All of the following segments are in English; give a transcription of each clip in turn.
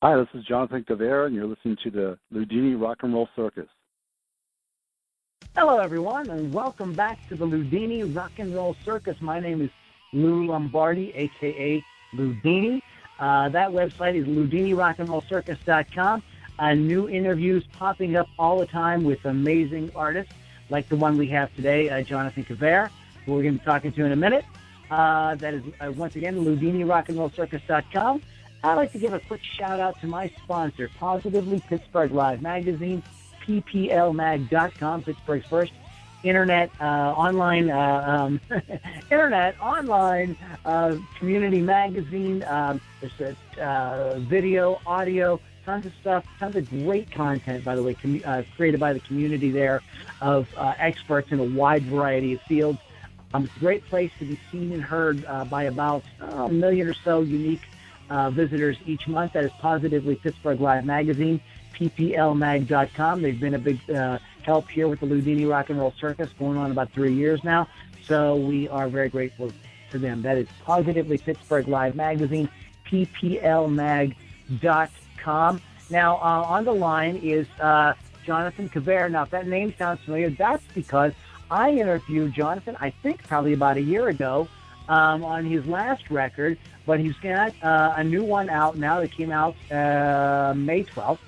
Hi, this is Jonathan Cavier, and you're listening to the Loudini Rock and Roll Circus. Hello, everyone, and welcome back to the Loudini Rock and Roll Circus. My name is Lou Lombardi, aka Loudini. Uh, that website is LoudiniRockandRollCircus.com. Uh, new interviews popping up all the time with amazing artists like the one we have today, uh, Jonathan Cavier, who we're going to be talking to in a minute. Uh, that is, uh, once again, LoudiniRockandRollCircus.com. I'd like to give a quick shout out to my sponsor, Positively Pittsburgh Live Magazine, PPLMag.com, Pittsburgh's first internet uh, online uh, um, internet online uh, community magazine. Um, there's a uh, video, audio, tons of stuff, tons of great content. By the way, com- uh, created by the community there of uh, experts in a wide variety of fields. Um, it's a great place to be seen and heard by about a million or so unique visitors each month. That is positively Pittsburgh Live Magazine. PPLMag.com. They've been a big help here with the Loudini Rock and Roll Circus going on about three years now. So we are very grateful to them. That is Positively Pittsburgh Live Magazine, PPLMag.com. Now, uh, on the line is uh, Jonathan Cavier. Now, if that name sounds familiar, that's because I interviewed Jonathan, I think probably about a year ago, um, on his last record, but he's got uh, a new one out now that came out uh, May 12th.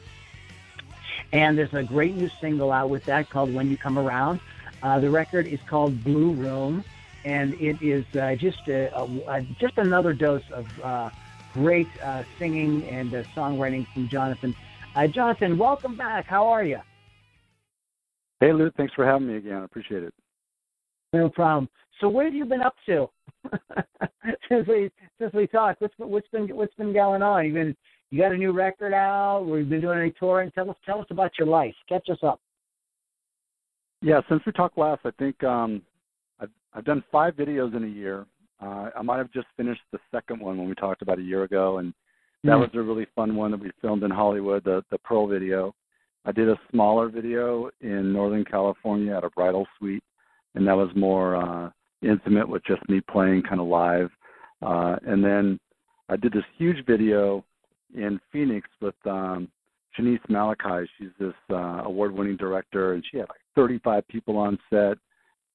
And there's a great new single out with that called When You Come Around. Uh, the record is called Blue Room, and it is uh, just a, a, a, just another dose of uh, great uh, singing and uh, songwriting from Jonathan. Uh, Jonathan, welcome back. How are you? Hey, Lou. Thanks for having me again. I appreciate it. No problem. So, what have you been up to since we since we talked? What's what's been what's been going on? You've been you got a new record out? We've been doing any touring. Tell us, tell us about your life. Catch us up. Yeah, since we talked last, I think um, I've I've done five videos in a year. Uh, I might have just finished the second one when we talked about a year ago, and that mm was a really fun one that we filmed in Hollywood, the the Pearl video. I did a smaller video in Northern California at a bridal suite, and that was more uh, intimate with just me playing kind of live. Uh, and then I did this huge video in Phoenix with um, Shanice Malachi. She's this uh, award-winning director, and she had like 35 people on set.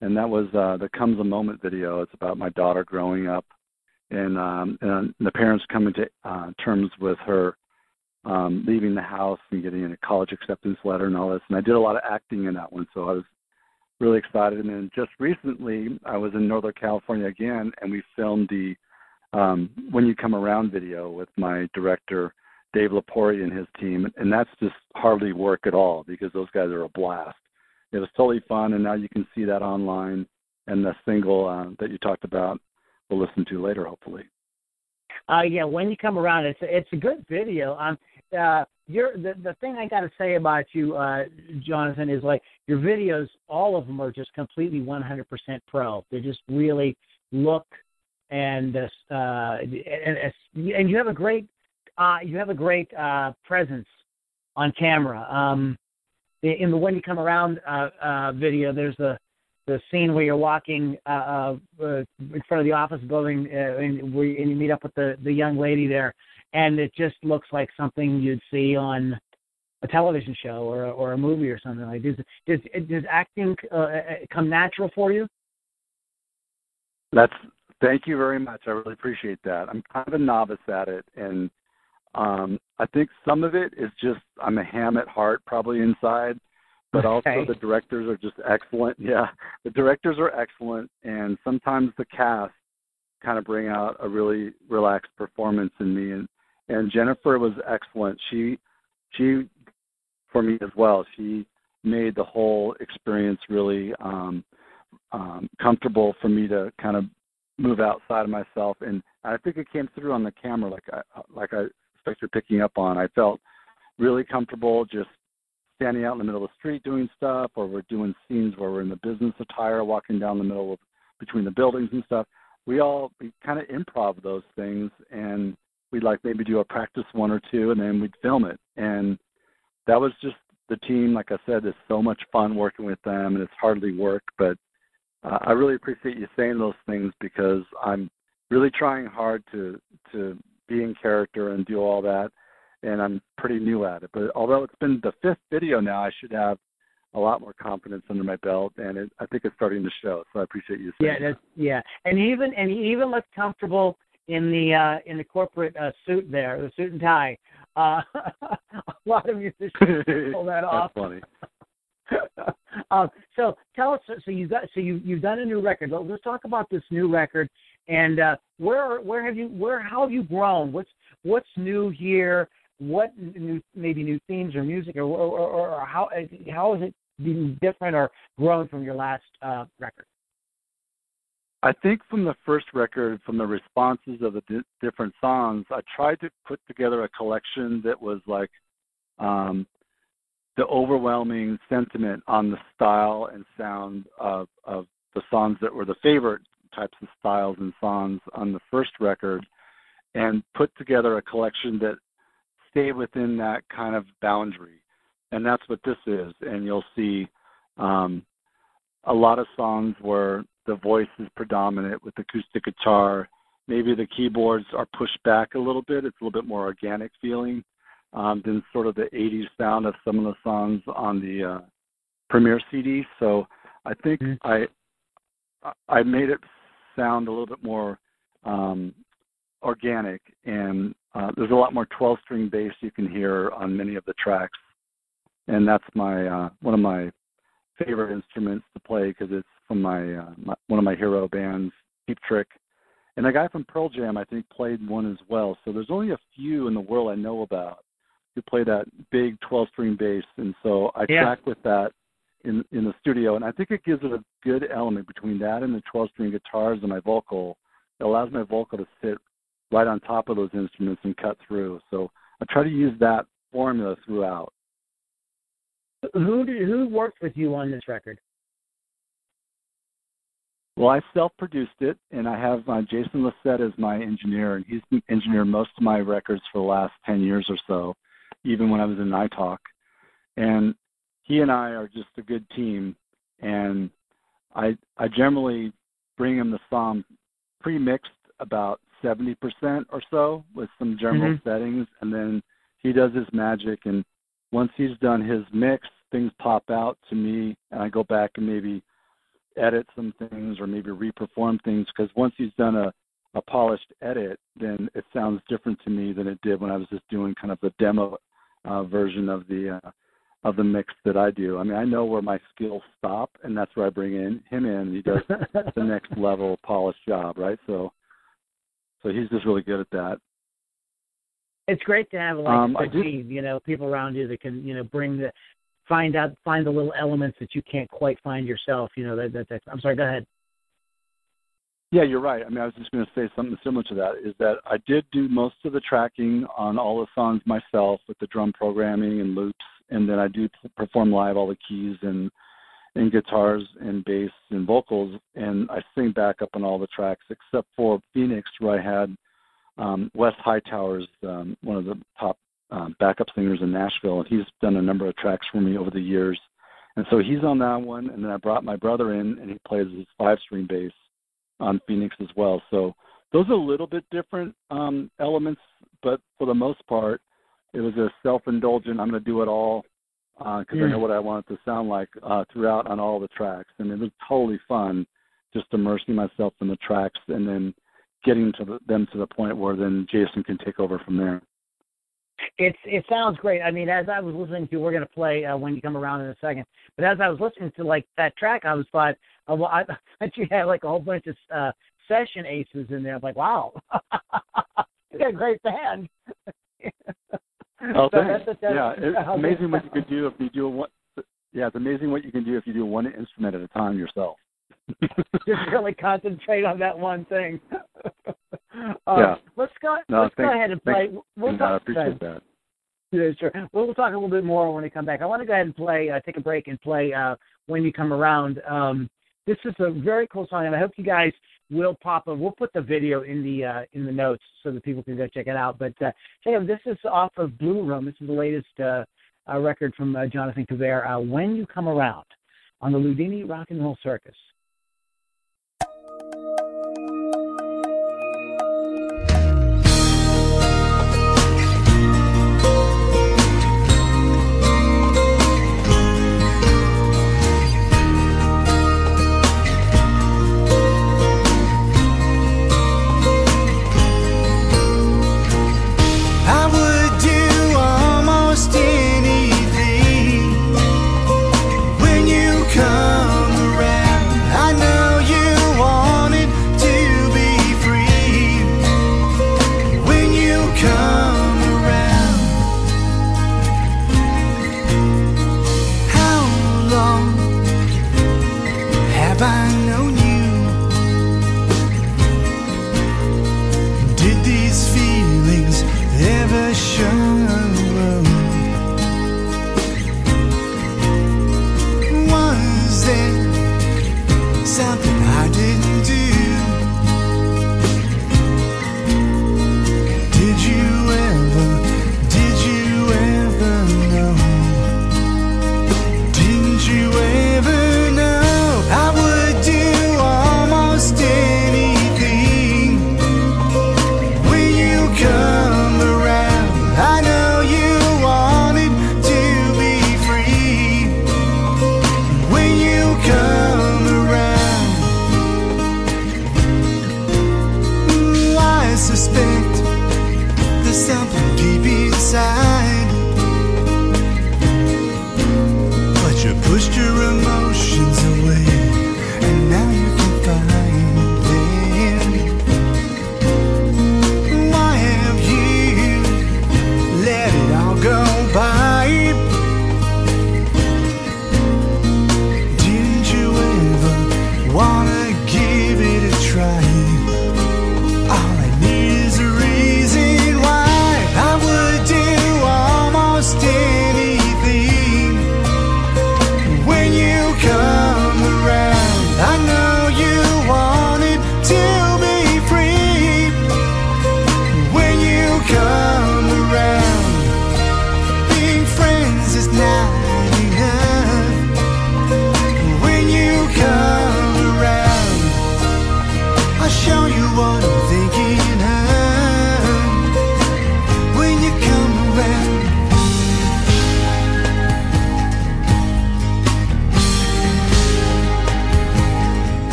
And that was uh, the Comes a Moment video. It's about my daughter growing up, and um, and the parents coming to uh, terms with her um, leaving the house and getting a college acceptance letter and all this. And I did a lot of acting in that one, so I was really excited. And then just recently, I was in Northern California again, and we filmed the um, when you come around video with my director Dave Lapori and his team, and that's just hardly work at all because those guys are a blast. It was totally fun, and now you can see that online. And the single uh, that you talked about, we'll listen to later, hopefully. Uh, yeah, when you come around, it's it's a good video. Um, uh, you're the the thing I got to say about you, uh, Jonathan, is like your videos. All of them are just completely 100% pro. They just really look and uh, and and you have a great uh, you have a great uh, presence on camera. Um, in the when you come around uh, uh, video, there's the the scene where you're walking uh, uh, in front of the office building uh, and, where, and you meet up with the the young lady there, and it just looks like something you'd see on a television show or or a movie or something like. Does does does acting uh, uh come natural for you? That's Thank you very much. I really appreciate that. I'm kind of a novice at it, and um, I think some of it is just I'm a ham at heart, probably inside, but okay. also the directors are just excellent. Yeah, the directors are excellent, and sometimes the cast kind of bring out a really relaxed performance in me. And and Jennifer was excellent. She she for me as well. She made the whole experience really um, um, comfortable for me to kind of move outside of myself and I think it came through on the camera like I like I expected picking up on. I felt really comfortable just standing out in the middle of the street doing stuff, or we're doing scenes where we're in the business attire, walking down the middle of between the buildings and stuff. We all we kind of improv those things, and we'd like maybe do a practice one or two, and then we'd film it. And that was just the team. Like I said, it's so much fun working with them, and it's hardly work. But uh, I really appreciate you saying those things because I'm really trying hard to to be in character and do all that and I'm pretty new at it. But although it's been the fifth video now, I should have a lot more confidence under my belt, and it, I think it's starting to show. So I appreciate you saying. Yeah, that's, yeah, and even and even looks comfortable in the uh, in the corporate uh, suit there, the suit and tie. Uh, a lot of musicians pull that off. That's funny. um, so tell us. So you got so you you've done a new record. Let's talk about this new record and uh, where where have you where how have you grown? What's what's new here? what new, maybe new themes or music or, or, or, or how how is it being different or grown from your last uh, record? I think from the first record, from the responses of the di- different songs, I tried to put together a collection that was like um, the overwhelming sentiment on the style and sound of, of the songs that were the favorite types of styles and songs on the first record, and put together a collection that stayed within that kind of boundary. And that's what this is. And you'll see um, a lot of songs where the voice is predominant with acoustic guitar. Maybe the keyboards are pushed back a little bit. It's a little bit more organic feeling um, than sort of the 80s sound of some of the songs on the uh, premiere CD. So I think mm-hmm. I I made it sound a little bit more um, organic and uh, there's a lot more 12 string bass you can hear on many of the tracks, and that's my uh, one of my favorite instruments to play because it's from my, uh, my one of my hero bands, Cheap Trick, and a guy from Pearl Jam I think played one as well. So there's only a few in the world I know about who play that big 12 string bass, and so I yeah. track with that in in the studio, and I think it gives it a good element between that and the 12 string guitars and my vocal. It allows my vocal to sit right on top of those instruments and cut through. So I try to use that formula throughout. Who did, who worked with you on this record? Well, I self-produced it, and I have uh, Jason Lissette as my engineer, and he's engineered most of my records for the last ten years or so, even when I was in Nighthawk. And he and I are just a good team, and I I generally bring him the song pre-mixed about 70% or so with some general mm-hmm. settings, and then he does his magic. And once he's done his mix, things pop out to me, and I go back and maybe edit some things or maybe reperform things because once he's done a a polished edit, then it sounds different to me than it did when I was just doing kind of the demo uh, version of the uh, of the mix that I do. I mean, I know where my skills stop, and that's where I bring in him in. He does the next level polished job, right? So so he's just really good at that. It's great to have like um, a team, you know, people around you that can, you know, bring the find out find the little elements that you can't quite find yourself. You know, that, that, that I'm sorry, go ahead. Yeah, you're right. I mean, I was just going to say something similar to that. Is that I did do most of the tracking on all the songs myself with the drum programming and loops, and then I do perform live all the keys and and guitars and bass and vocals, and I sing backup on all the tracks except for Phoenix, where I had um, Wes Hightower's um, one of the top um, backup singers in Nashville, and he's done a number of tracks for me over the years. And so he's on that one, and then I brought my brother in, and he plays his five-string bass on Phoenix as well. So those are a little bit different um, elements, but for the most part, it was a self-indulgent. I'm going to do it all because uh, mm. I know what I want it to sound like uh, throughout on all the tracks, and it was totally fun just immersing myself in the tracks and then getting to the, them to the point where then Jason can take over from there. It's it sounds great. I mean, as I was listening to, we're going to play uh, when you come around in a second. But as I was listening to like that track, I was like, uh, well, I bet you had like a whole bunch of uh, session aces in there. I'm like, wow, you got a great band. Oh, so that's, that's, yeah, it's amazing what you can do if you do one. Yeah, it's amazing what you can do if you do one instrument at a time yourself. Just really concentrate on that one thing. Uh, Yeah. Let's go. No, let's thank- go ahead and play. We'll uh, I talk. appreciate that. Yeah, sure. We'll, we'll talk a little bit more when we come back. I want to go ahead and play, uh, take a break and play uh, when you come around. Um, this is a very cool song, and I hope you guys will pop up. We'll put the video in the uh, in the notes so that people can go check it out. But uh, check out this is off of Blue Room. This is the latest uh, uh, record from uh, Jonathan Cavier. Uh, when you come around on the Loudini Rock and Roll Circus.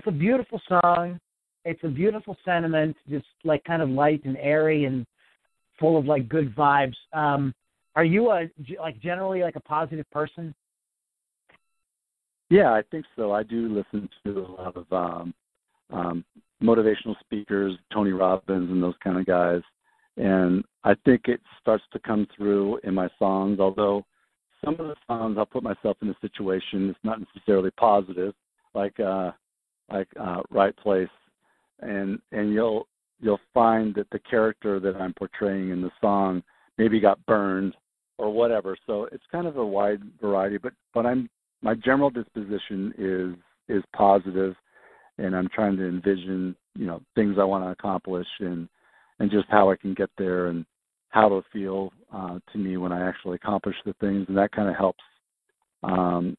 It's a beautiful song. It's a beautiful sentiment, just like kind of light and airy and full of like good vibes. Um, are you a like generally like a positive person? Yeah, I think so. I do listen to a lot of um, um, motivational speakers, Tony Robbins, and those kind of guys. And I think it starts to come through in my songs. Although some of the songs, I'll put myself in a situation that's not necessarily positive, like uh, like uh, Right Place, and and you'll you'll find that the character that I'm portraying in the song maybe got burned or whatever. So it's kind of a wide variety, but but I'm my general disposition is is positive, and I'm trying to envision you know things I want to accomplish and and just how I can get there and how it'll feel uh, to me when I actually accomplish the things, and that kind of helps um,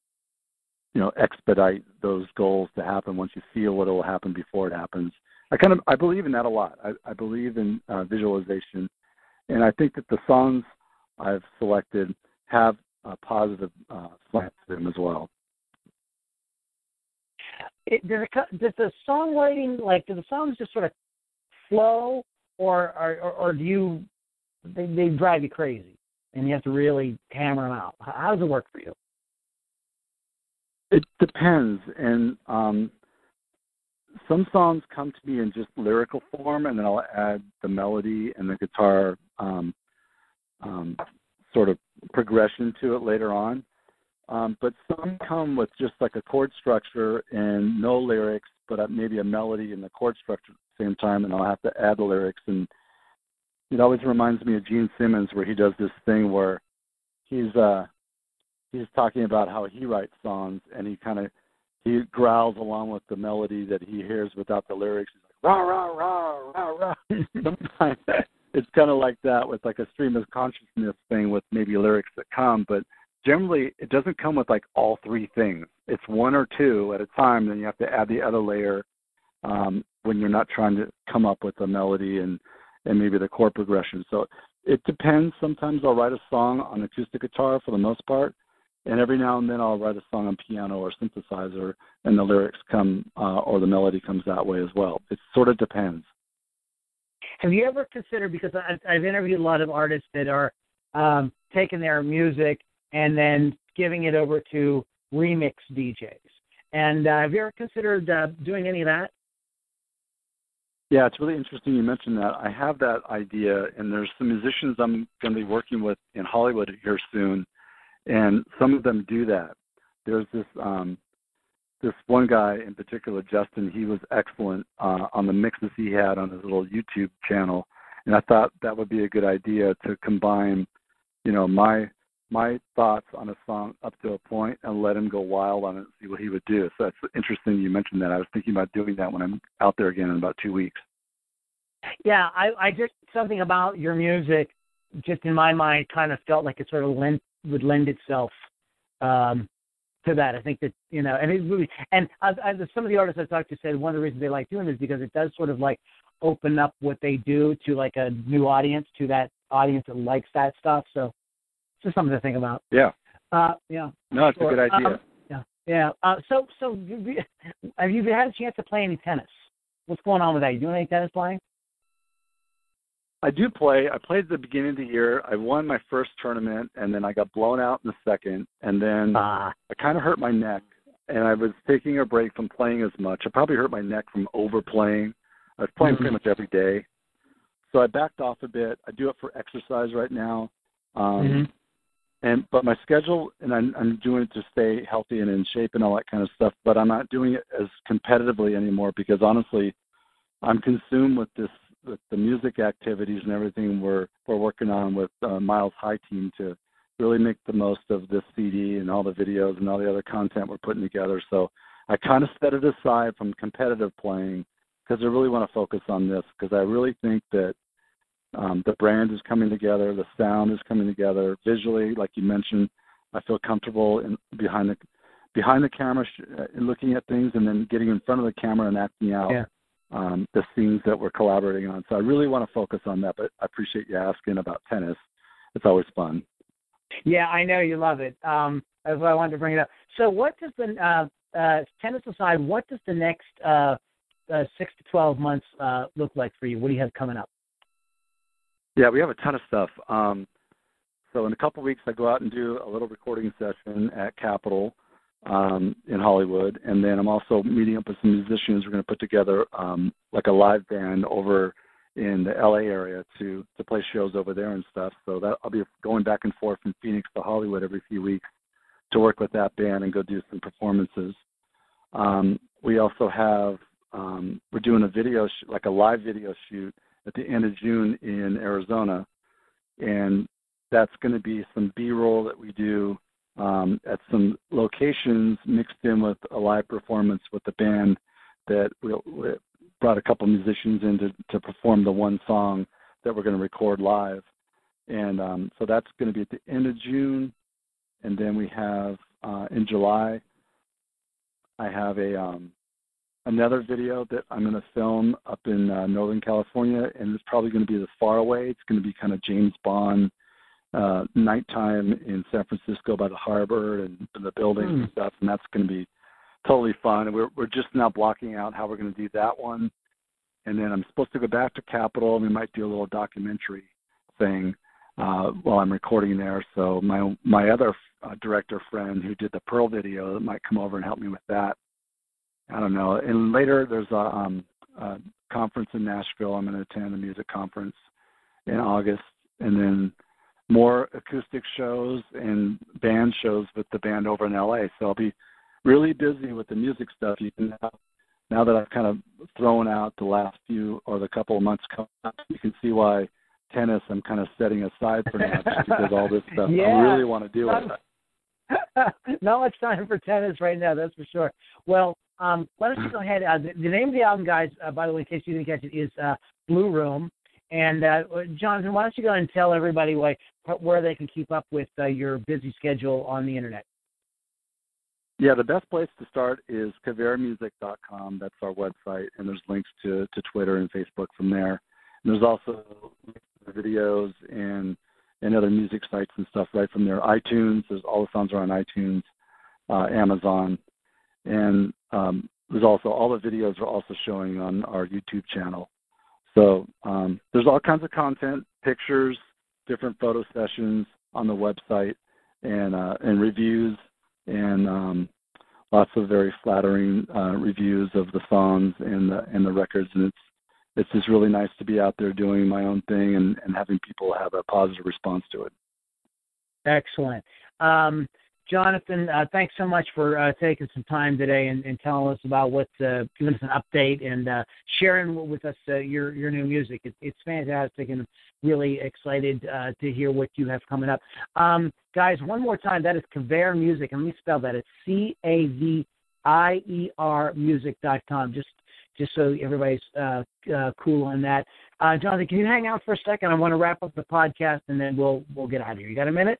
you know expedite those goals to happen once you feel what will happen before it happens. I kind of I believe in that a lot. I, I believe in uh, visualization, and I think that the songs I've selected have a positive uh, slant to them as well. It, does, it, does the songwriting like do the songs just sort of flow, or or, or do you they, they drive you crazy and you have to really hammer them out? How does it work for you? It depends, and um, some songs come to me in just lyrical form, and then I'll add the melody and the guitar um, um, sort of progression to it later on. Um, but some come with just like a chord structure and no lyrics, but maybe a melody and the chord structure at the same time, and I'll have to add the lyrics. And it always reminds me of Gene Simmons, where he does this thing where he's uh, he's talking about how he writes songs, and he kind of he growls along with the melody that he hears without the lyrics. He's like rah rah rah rah rah. Sometimes it's kind of like that with like a stream of consciousness thing with maybe lyrics that come, but generally it doesn't come with like all three things. It's one or two at a time. Then you have to add the other layer um, when you're not trying to come up with a melody and and maybe the chord progression. So it depends. Sometimes I'll write a song on acoustic guitar for the most part, and every now and then I'll write a song on piano or synthesizer, and the lyrics come uh, or the melody comes that way as well. It sort of depends. Have you ever considered because I've interviewed a lot of artists that are um, taking their music and then giving it over to remix DJs, and uh, have you ever considered uh, doing any of that? Yeah, it's really interesting you mentioned that. I have that idea, and there's some musicians I'm going to be working with in Hollywood here soon, and some of them do that. There's this um, this one guy in particular, Justin. He was excellent uh, on the mixes he had on his little YouTube channel, and I thought that would be a good idea to combine, you know, my my thoughts on a song up to a point and let him go wild on it and see what he would do. So that's interesting you mentioned that. I was thinking about doing that when I'm out there again in about two weeks. Yeah, I, I just something about your music, just in my mind, kind of felt like it sort of lend, would lend itself um, to that. I think that you know, and it really, and I, I, some of the artists I've talked to said one of the reasons they like doing this is because it does sort of like open up what they do to like a new audience, to that audience that likes that stuff. So it's just something to think about. Yeah. Uh, yeah. No, it's sure. a good idea. Um, yeah. Yeah. Uh, so, so have you had a chance to play any tennis? What's going on with that? You doing any tennis playing? I do play. I played at the beginning of the year. I won my first tournament, and then I got blown out in the second, and then ah. I kind of hurt my neck, and I was taking a break from playing as much. I probably hurt my neck from overplaying. I was playing mm-hmm. pretty much every day, so I backed off a bit. I do it for exercise right now. Um, mm-hmm and but my schedule and I'm, I'm doing it to stay healthy and in shape and all that kind of stuff but i'm not doing it as competitively anymore because honestly i'm consumed with this with the music activities and everything we're we're working on with uh, miles high team to really make the most of this cd and all the videos and all the other content we're putting together so i kind of set it aside from competitive playing because i really want to focus on this because i really think that um, the brand is coming together, the sound is coming together visually, like you mentioned. I feel comfortable in behind the behind the camera, sh- uh, looking at things, and then getting in front of the camera and acting out yeah. Um, the scenes that we're collaborating on. So I really want to focus on that. But I appreciate you asking about tennis. It's always fun. Yeah, I know you love it. Um, that's why I wanted to bring it up. So, what does the uh, uh, tennis aside? What does the next uh, uh, six to twelve months uh, look like for you? What do you have coming up? Yeah, we have a ton of stuff. Um, so in a couple of weeks, I go out and do a little recording session at Capitol um, in Hollywood, and then I'm also meeting up with some musicians. We're going to put together um, like a live band over in the LA area to to play shows over there and stuff. So that I'll be going back and forth from Phoenix to Hollywood every few weeks to work with that band and go do some performances. Um, we also have um, we're doing a video sh- like a live video shoot at the end of June in Arizona, and that's going to be some B-roll that we do um, at some locations mixed in with a live performance with the band that we, we brought a couple musicians in to, to perform the one song that we're going to record live. And um, so that's going to be at the end of June. And then we have uh, in July, I have a um, another video that I'm going to film up in uh, Northern California, and it's probably going to be the far away. It's going to be kind of James Bond uh, nighttime in San Francisco by the harbor and, and the buildings mm. and stuff, and that's going to be totally fun. And we're we're just now blocking out how we're going to do that one, and then I'm supposed to go back to Capitol, and we might do a little documentary thing uh, while I'm recording there. So my my other uh, director friend who did the Pearl video might come over and help me with that. I don't know. And later there's a, um, a conference in Nashville. I'm going to attend a music conference in August, and then more acoustic shows and band shows with the band over in LA. So I'll be really busy with the music stuff. You can now, now that I've kind of thrown out the last few or the couple of months coming up, you can see why tennis I'm kind of setting aside for now just because all this stuff yeah. I really want to do it. Not much time for tennis right now, that's for sure. Well, um, why don't you go ahead? Uh, the, the, name of the album, guys, uh, by the way, in case you didn't catch it, is uh, Blue Room. And uh, Jonathan, why don't you go and tell everybody why, where they can keep up with uh, your busy schedule on the internet? Yeah, the best place to start is caviermusic.com. That's our website, and there's links to, to Twitter and Facebook from there. And there's also videos and and other music sites and stuff right from there. iTunes, there's all the songs are on iTunes, uh, Amazon, and um, there's also all the videos are also showing on our YouTube channel. So um, there's all kinds of content, pictures, different photo sessions on the website, and uh, and reviews, and um, lots of very flattering uh, reviews of the songs and the and the records. And it's it's just really nice to be out there doing my own thing and, and having people have a positive response to it. Excellent. Um, Jonathan, uh, thanks so much for uh, taking some time today and, and telling us about what, uh, giving us an update and uh, sharing with us uh, your your new music. It, it's fantastic, and really excited uh, to hear what you have coming up. Um, guys, one more time, that is Cavier Music, and let me spell that. It's C A V I E R Music.com. Just just so everybody's cool on that. Jonathan, can you hang out for a second? I want to wrap up the podcast, and then we'll we'll get out of here. You got a minute?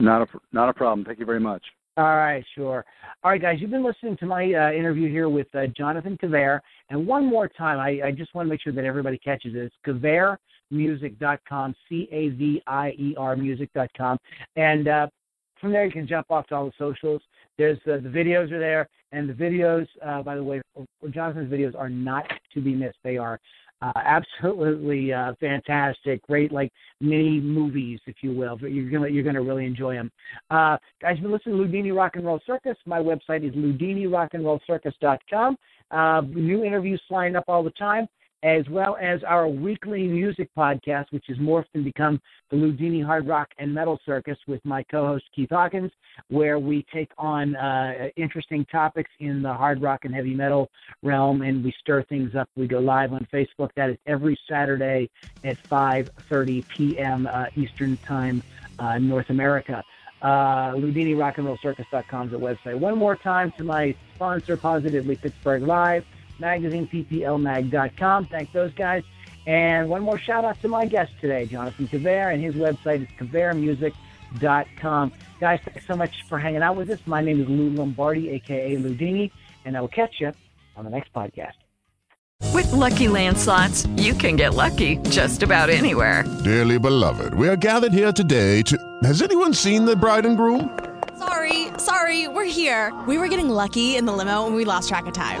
Not a not a problem. Thank you very much. All right, sure. All right, guys, you've been listening to my uh, interview here with uh, Jonathan Cavier. And one more time, I, I just want to make sure that everybody catches it. It's CavierMusic.com, C A V I E R music.com. And uh, from there, you can jump off to all the socials. There's uh, the videos are there, and the videos, uh, by the way, Jonathan's videos are not to be missed. They are uh, absolutely uh, fantastic, great like mini movies, if you will. But you're gonna you're gonna really enjoy them. Uh, guys, been listening to Loudini Rock and Roll Circus. My website is loudinirockandrollcircus.com. Uh, new interviews flying up all the time as well as our weekly music podcast, which has morphed and become the Loudini Hard Rock and Metal Circus with my co-host Keith Hawkins, where we take on uh, interesting topics in the hard rock and heavy metal realm, and we stir things up. We go live on Facebook. That is every Saturday at 5:30 p.m. Uh, Eastern Time, uh, North America. Uh, LoudiniRockAndRollCircus.com is the website. One more time to my sponsor, Positively Pittsburgh Live magazine, pplmag.com. Thank those guys. And one more shout out to my guest today, Jonathan Cavier, and his website is caviermusic.com. Guys, thanks so much for hanging out with us. My name is Lou Lombardi, aka Loudini, and I will catch you on the next podcast. With lucky landslots, you can get lucky just about anywhere. Dearly beloved, we are gathered here today to. Has anyone seen the bride and groom? Sorry, sorry, we're here. We were getting lucky in the limo and we lost track of time.